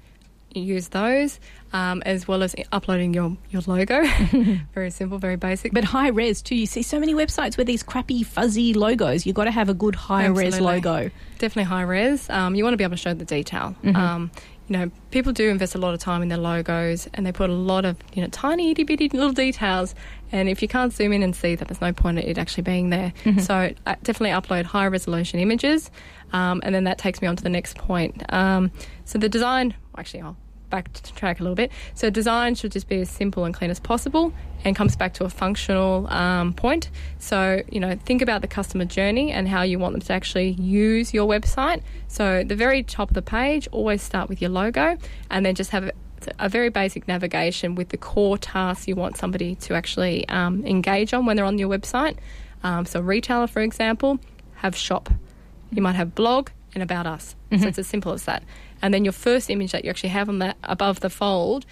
Speaker 2: use those um, as well as uploading your, your logo. very simple, very basic.
Speaker 1: But high res too. You see so many websites with these crappy fuzzy logos. You've got to have a good high res logo.
Speaker 2: Definitely high res. Um, you want to be able to show the detail. Um, you know, people do invest a lot of time in their logos, and they put a lot of you know tiny itty bitty little details. And if you can't zoom in and see that, there's no point in it actually being there. So uh, definitely upload high resolution images, um, and then that takes me on to the next point. Um, so the design, actually, I'll back track a little bit. So design should just be as simple and clean as possible, and comes back to a functional um, point. So you know, think about the customer journey and how you want them to actually use your website. So the very top of the page, always start with your logo, and then just have a, a very basic navigation with the core tasks you want somebody to actually um, engage on when they're on your website. Um, so retailer, for example, have shop. You might have blog and about us. So it's as simple as that. And then your first image that you actually have on that above the fold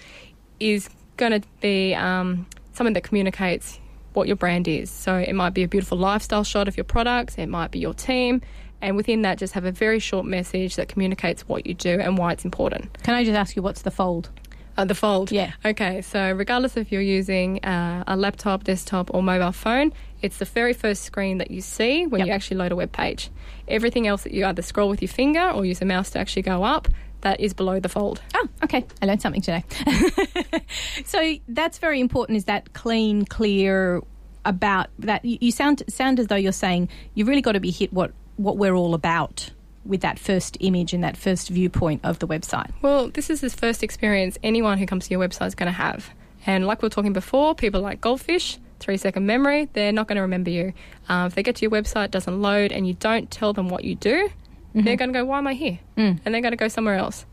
Speaker 2: is going to be um, something that communicates what your brand is. So it might be a beautiful lifestyle shot of your products, it might be your team, and within that, just have a very short message that communicates what you do and why it's important.
Speaker 1: Can I just ask you what's the fold?
Speaker 2: Uh, the fold.
Speaker 1: Yeah.
Speaker 2: Okay, so regardless if you're using uh, a laptop, desktop, or mobile phone, it's the very first screen that you see when
Speaker 1: Yep.
Speaker 2: you actually load a web page. Everything else that you either scroll with your finger or use a mouse to actually go up, that is below the fold.
Speaker 1: Oh, okay. I learned something today. so that's very important. Is that clean, clear about that? You sound sound as though you're saying you've really got to be hit what what we're all about with that first image and that first viewpoint of the website.
Speaker 2: Well, this is the first experience anyone who comes to your website is going to have. And like we were talking before, people like goldfish, three second memory, they're not going to remember you. Um, if they get to your website, it doesn't load, and you don't tell them what you do, they're going to go, Why am I here? And they're going to go somewhere else.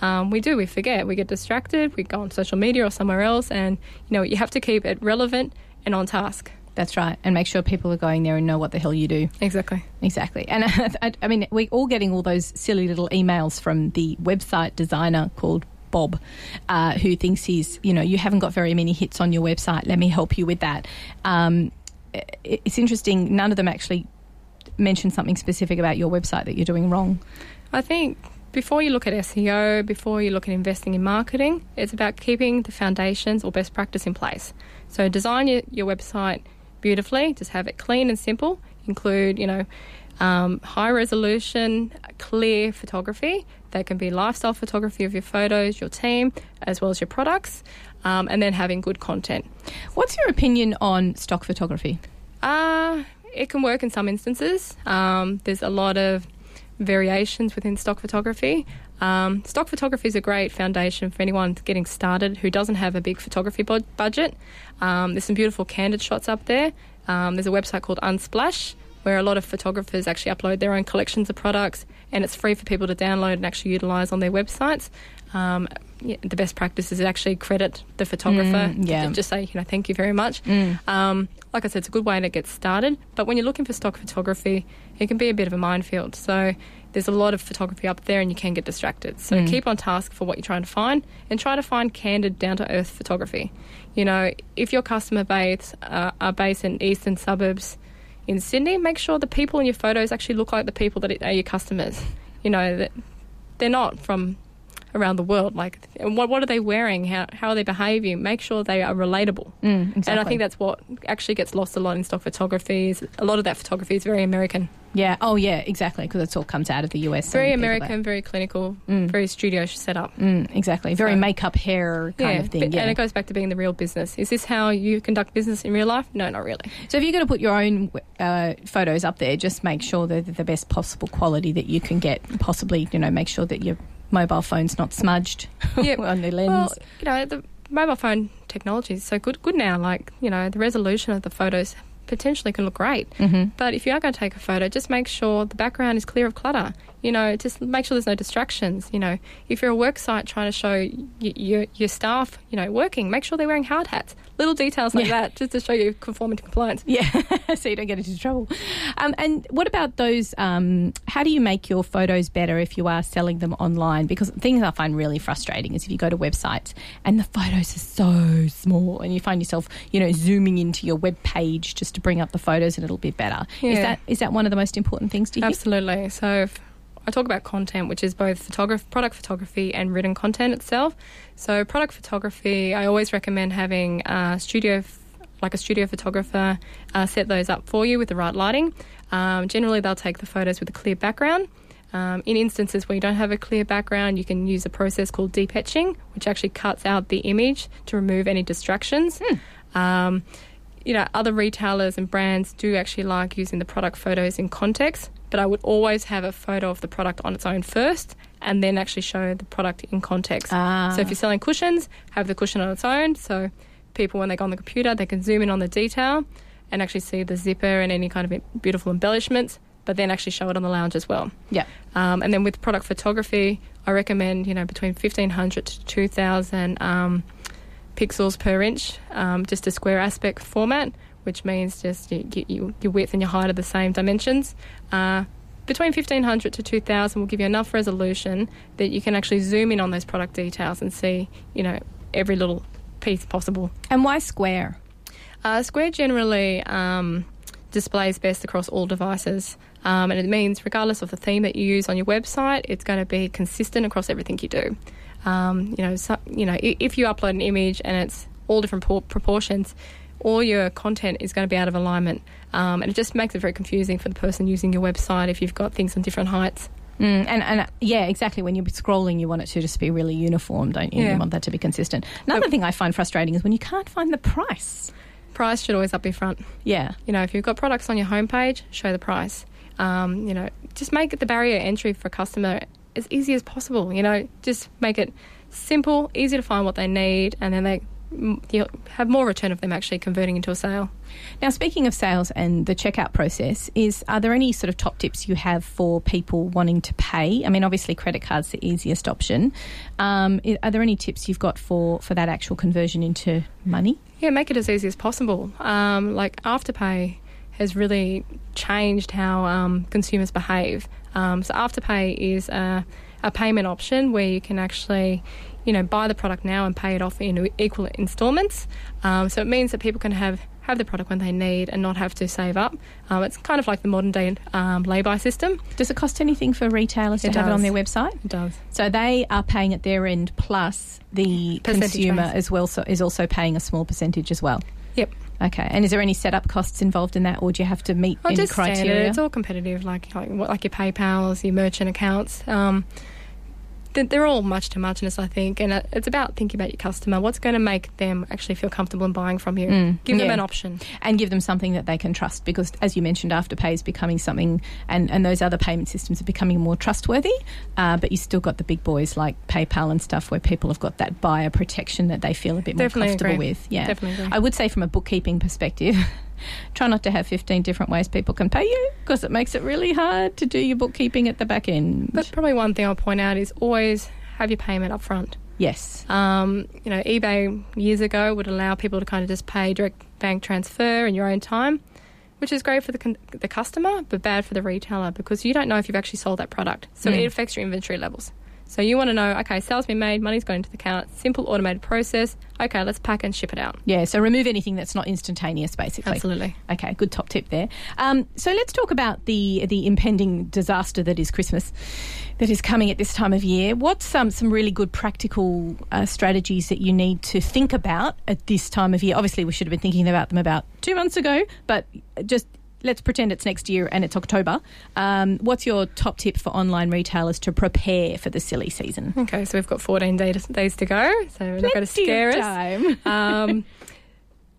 Speaker 2: Um, we do, we forget, we get distracted, we go on social media or somewhere else, and you know, you have to keep it relevant and on task.
Speaker 1: That's right, and make sure people are going there and know what the hell you do.
Speaker 2: Exactly.
Speaker 1: Exactly. And I, I mean, we're all getting all those silly little emails from the website designer called Bob, uh, who thinks he's, you know, you haven't got very many hits on your website. Let me help you with that. Um, it's interesting, none of them actually mention something specific about your website that you're doing wrong.
Speaker 2: I think before you look at SEO, before you look at investing in marketing, it's about keeping the foundations or best practice in place. So design your, your website beautifully, just have it clean and simple. Include, you know, um, high resolution, clear photography. That can be lifestyle photography of your photos, your team, as well as your products, um, and then having good content.
Speaker 1: What's your opinion on stock photography?
Speaker 2: Uh, it can work in some instances. Um, there's a lot of variations within stock photography. Um, stock photography is a great foundation for anyone getting started who doesn't have a big photography bu- budget. Um, there's some beautiful candid shots up there. Um, there's a website called Unsplash where a lot of photographers actually upload their own collections of products and it's free for people to download and actually utilize on their websites. Um, yeah, the best practice is to actually credit the photographer.
Speaker 1: Mm, yeah.
Speaker 2: Just say, you know, thank you very much. Um, like I said, it's a good way to get started. But when you're looking for stock photography, it can be a bit of a minefield. So there's a lot of photography up there and you can get distracted. So keep on task for what you're trying to find and try to find candid, down to earth photography. You know, if your customer base uh, are based in eastern suburbs in Sydney, make sure the people in your photos actually look like the people that are your customers. You know, that they're not from around the world. Like, what, what are they wearing? How, how are they behaving? Make sure they are relatable.
Speaker 1: Mm, exactly.
Speaker 2: And I think that's what actually gets lost a lot in stock photography. Is a lot of that photography is very American,
Speaker 1: Yeah. Oh, yeah, exactly, because it all comes out of the US.
Speaker 2: very American, very clinical, very studio setup.
Speaker 1: Mm, exactly. Very
Speaker 2: So-
Speaker 1: makeup, hair kind of thing.
Speaker 2: but-
Speaker 1: Yeah.
Speaker 2: and it goes back to being the real business. Is this how you conduct business in real life? No, not really.
Speaker 1: So if you're going to put your own uh, photos up there, just make sure that they're the best possible quality that you can get. Possibly, you know, make sure that your mobile phone's not smudged
Speaker 2: Yeah.
Speaker 1: on the lens.
Speaker 2: Well, you know, the mobile phone technology is so good, good now. Like, you know, the resolution of the photos potentially can look great.
Speaker 1: Mhm.
Speaker 2: But if you are going to take a photo, just make sure the background is clear of clutter. You know, just make sure there's no distractions. You know, if you're a work site trying to show y- your your staff, you know, working, make sure they're wearing hard hats. Little details like
Speaker 1: Yeah.
Speaker 2: that, just to show you conforming to compliance.
Speaker 1: Yeah, so you don't get into trouble. Um, and what about those? Um, how do you make your photos better if you are selling them online? Because things I find really frustrating is if you go to websites and the photos are so small, and you find yourself, you know, zooming into your web page just to bring up the photos a little bit better. Is
Speaker 2: Yeah.
Speaker 1: that is that one of the most important things to you?
Speaker 2: Absolutely. So, if, I talk about content, which is both photograph, product photography and written content itself. So, product photography, I always recommend having a studio, like a studio photographer, uh, set those up for you with the right lighting. Um, generally, they'll take the photos with a clear background. Um, in instances where you don't have a clear background, you can use a process called deep etching, which actually cuts out the image to remove any distractions. Um, you know, other retailers and brands do actually like using the product photos in context, but I would always have a photo of the product on its own first and then actually show the product in context.
Speaker 1: Ah.
Speaker 2: So if you're selling cushions, have the cushion on its own. So people, when they go on the computer, they can zoom in on the detail and actually see the zipper and any kind of beautiful embellishments, but then actually show it on the lounge as well.
Speaker 1: Yeah.
Speaker 2: Um, and then with product photography, I recommend you know between fifteen hundred to two thousand um, pixels per inch, um, just a square aspect format, which means just you, you, your width and your height are the same dimensions. Uh, between 1500 to 2000 will give you enough resolution that you can actually zoom in on those product details and see, you know, every little piece possible.
Speaker 1: And why square?
Speaker 2: Uh, Square generally um, displays best across all devices, um, and it means regardless of the theme that you use on your website, it's going to be consistent across everything you do. Um, you know, so, you know, if you upload an image and it's all different proportions, all your content is going to be out of alignment, um, and it just makes it very confusing for the person using your website if you've got things on different heights.
Speaker 1: Mm, and, and uh, yeah, exactly. When you're scrolling, you want it to just be really uniform, don't you?
Speaker 2: Yeah.
Speaker 1: You want that to be consistent. Another
Speaker 2: But-
Speaker 1: thing I find frustrating is when you can't find the price.
Speaker 2: Price should always up in front.
Speaker 1: Yeah.
Speaker 2: You know, if you've got products on your homepage, show the price. Um, you know, just make the barrier entry for a customer as easy as possible. You know, just make it simple, easy to find what they need, and then they you'll have more return of them actually converting into a sale.
Speaker 1: Now, speaking of sales and the checkout process, is are there any sort of top tips you have for people wanting to pay? I mean, obviously, credit card's the easiest option. Um, are there any tips you've got for for that actual conversion into money?
Speaker 2: Yeah, make it as easy as possible. Um, like Afterpay has really changed how um, consumers behave. Um, so Afterpay is a, a payment option where you can actually, you know, buy the product now and pay it off in equal instalments. Um, so it means that people can have have the product when they need and not have to save up. Um, it's kind of like the modern day um, lay-by system.
Speaker 1: Does it cost anything for retailers to
Speaker 2: It
Speaker 1: have it on their website?
Speaker 2: It does.
Speaker 1: So they are paying at their end, plus the
Speaker 2: Percentage
Speaker 1: consumer
Speaker 2: base.
Speaker 1: as well so is also paying a small percentage as well.
Speaker 2: Yep.
Speaker 1: Okay, and is there any setup costs involved in that, or do you have to meet
Speaker 2: Oh,
Speaker 1: any
Speaker 2: just standard.
Speaker 1: criteria?
Speaker 2: It's all competitive, like like, what- like your PayPal's, your merchant accounts. Um, they're all much to muchness, I think, and it's about thinking about your customer. What's going to make them actually feel comfortable in buying from you?
Speaker 1: Mm,
Speaker 2: Give them
Speaker 1: yeah.
Speaker 2: an option.
Speaker 1: and give them something that they can trust because as you mentioned afterpay is becoming something and, and those other payment systems are becoming more trustworthy uh, but you still got the big boys like paypal and stuff where people have got that buyer protection that they feel a bit more comfortable
Speaker 2: agree.
Speaker 1: with yeah
Speaker 2: Definitely agree.
Speaker 1: i would say from a bookkeeping perspective try not to have 15 different ways people can pay you because it makes it really hard to do your bookkeeping at the back end
Speaker 2: But probably one thing I'll point out is always have your payment up front.
Speaker 1: yes
Speaker 2: Um, you know, eBay years ago would allow people to kind of just pay direct bank transfer in your own time, which is great for the, con- the customer, but bad for the retailer because you don't know if you've actually sold that product. So
Speaker 1: Mm.
Speaker 2: it affects your inventory levels. So you want to know, okay, sales been made, money's gone into the account, simple automated process. Okay, let's pack and ship it out.
Speaker 1: yeah so remove anything that's not instantaneous basically
Speaker 2: Absolutely.
Speaker 1: Okay, good top tip there. Um, so let's talk about the the impending disaster that is Christmas, that is coming at this time of year. What's some some really good practical uh, strategies that you need to think about at this time of year? Obviously, we should have been thinking about them about two months ago, but just let's pretend it's next year and it's October. Um, what's your top tip for online retailers to prepare for the silly season?
Speaker 2: Okay, so we've got 14 day- days to go, so we're not going to scare
Speaker 1: of
Speaker 2: us.
Speaker 1: time.
Speaker 2: um,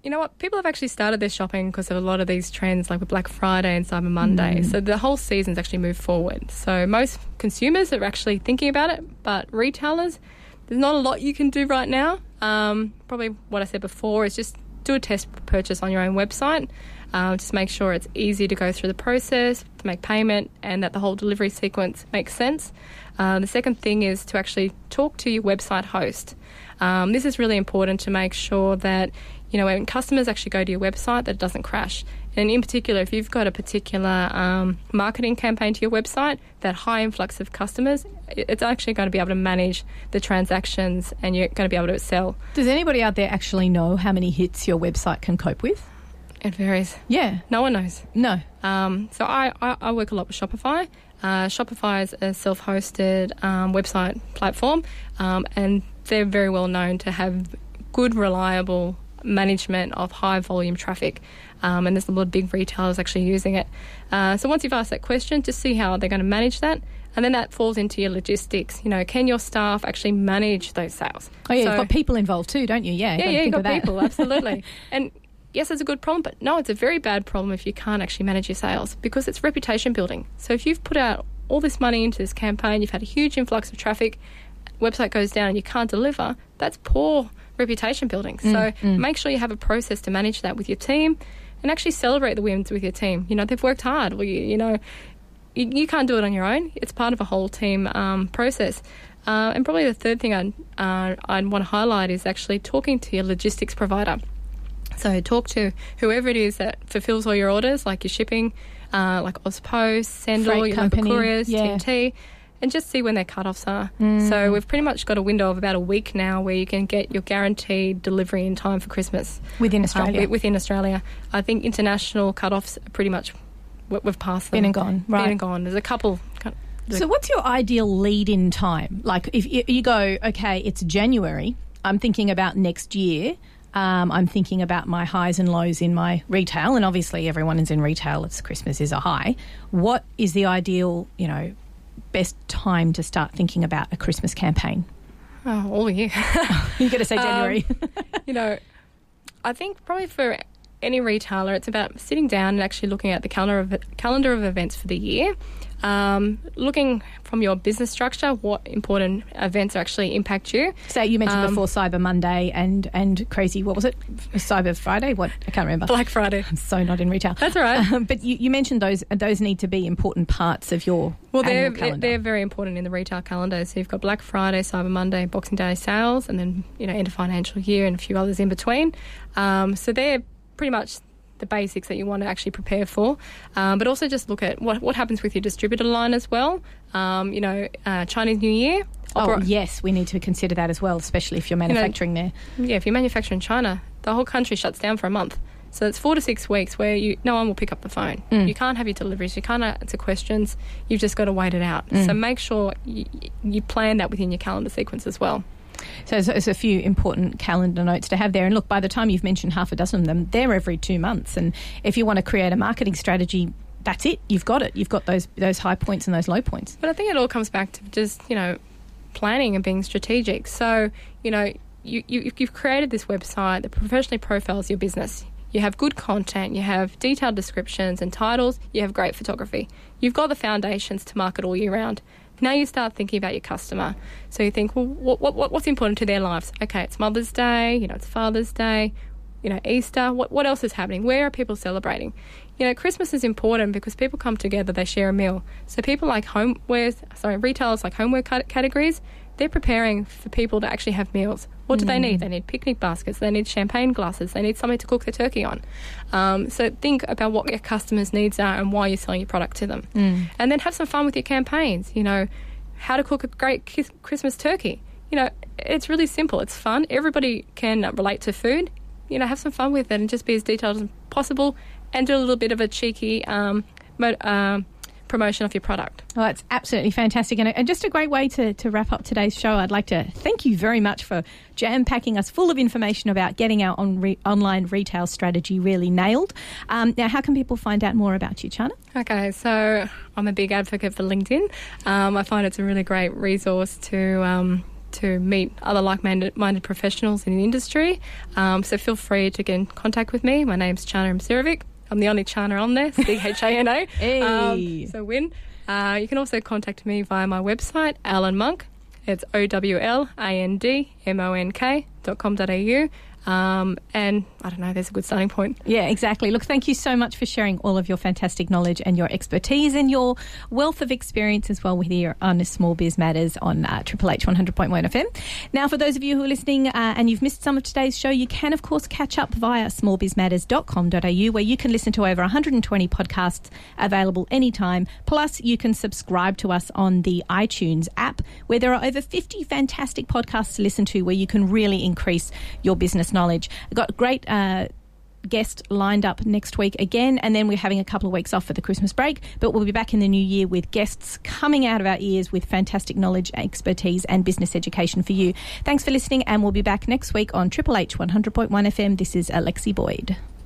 Speaker 2: you know what? People have actually started their shopping because of a lot of these trends, like with Black Friday and Cyber Monday.
Speaker 1: Mm.
Speaker 2: So the whole season's actually moved forward. So most consumers are actually thinking about it, but retailers, there's not a lot you can do right now. Um, probably what I said before is just do a test purchase on your own website. Um, just make sure it's easy to go through the process, to make payment, and that the whole delivery sequence makes sense. Uh, the second thing is to actually talk to your website host. Um, this is really important to make sure that you know when customers actually go to your website that it doesn't crash. And in particular, if you've got a particular um, marketing campaign to your website, that high influx of customers, it's actually going to be able to manage the transactions, and you're going to be able to sell.
Speaker 1: Does anybody out there actually know how many hits your website can cope with?
Speaker 2: It varies.
Speaker 1: Yeah.
Speaker 2: No one knows.
Speaker 1: No.
Speaker 2: Um, so I, I, I work a lot with Shopify. Uh, Shopify is a self-hosted um, website platform, um, and they're very well known to have good, reliable management of high volume traffic. Um, and there's a lot of big retailers actually using it. Uh, so once you've asked that question, just see how they're going to manage that. And then that falls into your logistics. You know, can your staff actually manage those sales?
Speaker 1: Oh, yeah,
Speaker 2: So-
Speaker 1: you've got people involved too, don't you? Yeah.
Speaker 2: yeah, yeah, you've got people, absolutely. and yes, it's a good problem, but no, it's a very bad problem if you can't actually manage your sales because it's reputation building. So if you've put out all this money into this campaign, you've had a huge influx of traffic, website goes down and you can't deliver, that's poor reputation building.
Speaker 1: Mm,
Speaker 2: So make sure you have a process to manage that with your team and actually celebrate the wins with your team. You know, they've worked hard. Well, you, you know, you, you can't do it on your own. It's part of a whole team um, process. Uh, and probably the third thing I'd, uh, I'd want to highlight is actually talking to your logistics provider. So talk to whoever it is that fulfills all your orders, like your shipping, uh, like Auspost, Sendle,
Speaker 1: Freight
Speaker 2: your local
Speaker 1: company,
Speaker 2: couriers,
Speaker 1: yeah.
Speaker 2: TNT, and just see when their cut-offs are.
Speaker 1: Mm.
Speaker 2: So we've pretty much got a window of about a week now where you can get your guaranteed delivery in time for Christmas
Speaker 1: Within
Speaker 2: uh,
Speaker 1: Australia.
Speaker 2: wi- within Australia. I think international cut-offs are pretty much we- we've passed them.
Speaker 1: Been and gone, right.
Speaker 2: Been and gone. There's a couple.
Speaker 1: So, what's your ideal lead in time? Like, if you go, okay, it's January, I'm thinking about next year. Um, I'm thinking about my highs and lows in my retail, and obviously everyone is in retail. It's Christmas is a high. What is the ideal, you know, best time to start thinking about a Christmas campaign?
Speaker 2: Oh, all year.
Speaker 1: You got to say
Speaker 2: Um,
Speaker 1: January.
Speaker 2: you know, I think probably for any retailer, it's about sitting down and actually looking at the calendar of calendar of events for the year. Um, looking from your business structure, what important events actually impact you.
Speaker 1: so you mentioned
Speaker 2: um,
Speaker 1: before Cyber Monday and and crazy. What was it? Cyber Friday? What I can't remember.
Speaker 2: Black Friday.
Speaker 1: I'm so not in retail.
Speaker 2: That's all right.
Speaker 1: Um, but you, you mentioned those. Those need to be important parts of your
Speaker 2: Well, they're,
Speaker 1: calendar.
Speaker 2: they're very important in the retail calendar. So you've got Black Friday, Cyber Monday, Boxing Day sales, and then you know end of financial year and a few others in between. Um, so they're pretty much the basics that you want to actually prepare for, um, but also just look at what what happens with your distributor line as well. Um, you know, uh, Chinese New Year.
Speaker 1: Oh, yes, we need to consider that as well, especially if you're manufacturing there.
Speaker 2: yeah, if you manufacture in China, the whole country shuts down for a month. So it's four to six weeks where you no one will pick up the phone. You can't have your deliveries. You can't answer questions. You've just got to wait it out. So make sure you, you plan that within your calendar sequence as well.
Speaker 1: So there's, a few important calendar notes to have there. And look, by the time you've mentioned half a dozen of them, they're every two months. And if you want to create a marketing strategy, that's it. You've got it. You've got those those high points and those low points.
Speaker 2: But I think it all comes back to just you know planning and being strategic. So you know you, you you've created this website that professionally profiles your business. You have good content, you have detailed descriptions and titles, you have great photography. You've got the foundations to market all year round. Now you start thinking about your customer. So you think, well, what, what, what's important to their lives? Okay, it's Mother's Day, you know, it's Father's Day, you know, Easter. What, what else is happening? Where are people celebrating? You know, Christmas is important because people come together, they share a meal. So people like homeware, sorry, retailers like homeware categories, they're preparing for people to actually have meals. What do they need? They need picnic baskets, they need champagne glasses, they need something to cook their turkey on. Um, so think about what your customers' needs are and why you're selling your product to them. And then have some fun with your campaigns. You know, how to cook a great Christmas turkey. You know, it's really simple. It's fun. Everybody can relate to food. You know, have some fun with it and just be as detailed as possible and do a little bit of a cheeky um, mo- um, promotion of your product.
Speaker 1: Well, that's absolutely fantastic. And, and just a great way to, to wrap up today's show. I'd like to thank you very much for jam packing us full of information about getting our on re- online retail strategy really nailed. Um, now, how can people find out more about you, Chana?
Speaker 2: Okay, so I'm a big advocate for LinkedIn. Um, I find it's a really great resource to um, to meet other like-minded minded professionals in the industry. Um, so feel free to get in contact with me. My name's Chana Msirovic. I'm the only Chana on there, C H A N A.
Speaker 1: Hey.
Speaker 2: Um, so win. Uh, you can also contact me via my website, Owl and Monk. It's O W L A N D M O N K dot com dot au. Um, and I don't know, there's a good starting point.
Speaker 1: Yeah, exactly. Look, thank you so much for sharing all of your fantastic knowledge and your expertise and your wealth of experience as well with your on Small Biz Matters on uh, Triple H 100.1 FM. Now, for those of you who are listening uh, and you've missed some of today's show, you can, of course, catch up via smallbizmatters.com.au where you can listen to over 120 podcasts available anytime. Plus, you can subscribe to us on the iTunes app where there are over 50 fantastic podcasts to listen to where you can really increase your business knowledge. I've got great. Uh, guest lined up next week again, and then we're having a couple of weeks off for the Christmas break. But we'll be back in the new year with guests coming out of our ears with fantastic knowledge, expertise, and business education for you. Thanks for listening, and we'll be back next week on Triple H 100.1 FM. This is Alexi Boyd.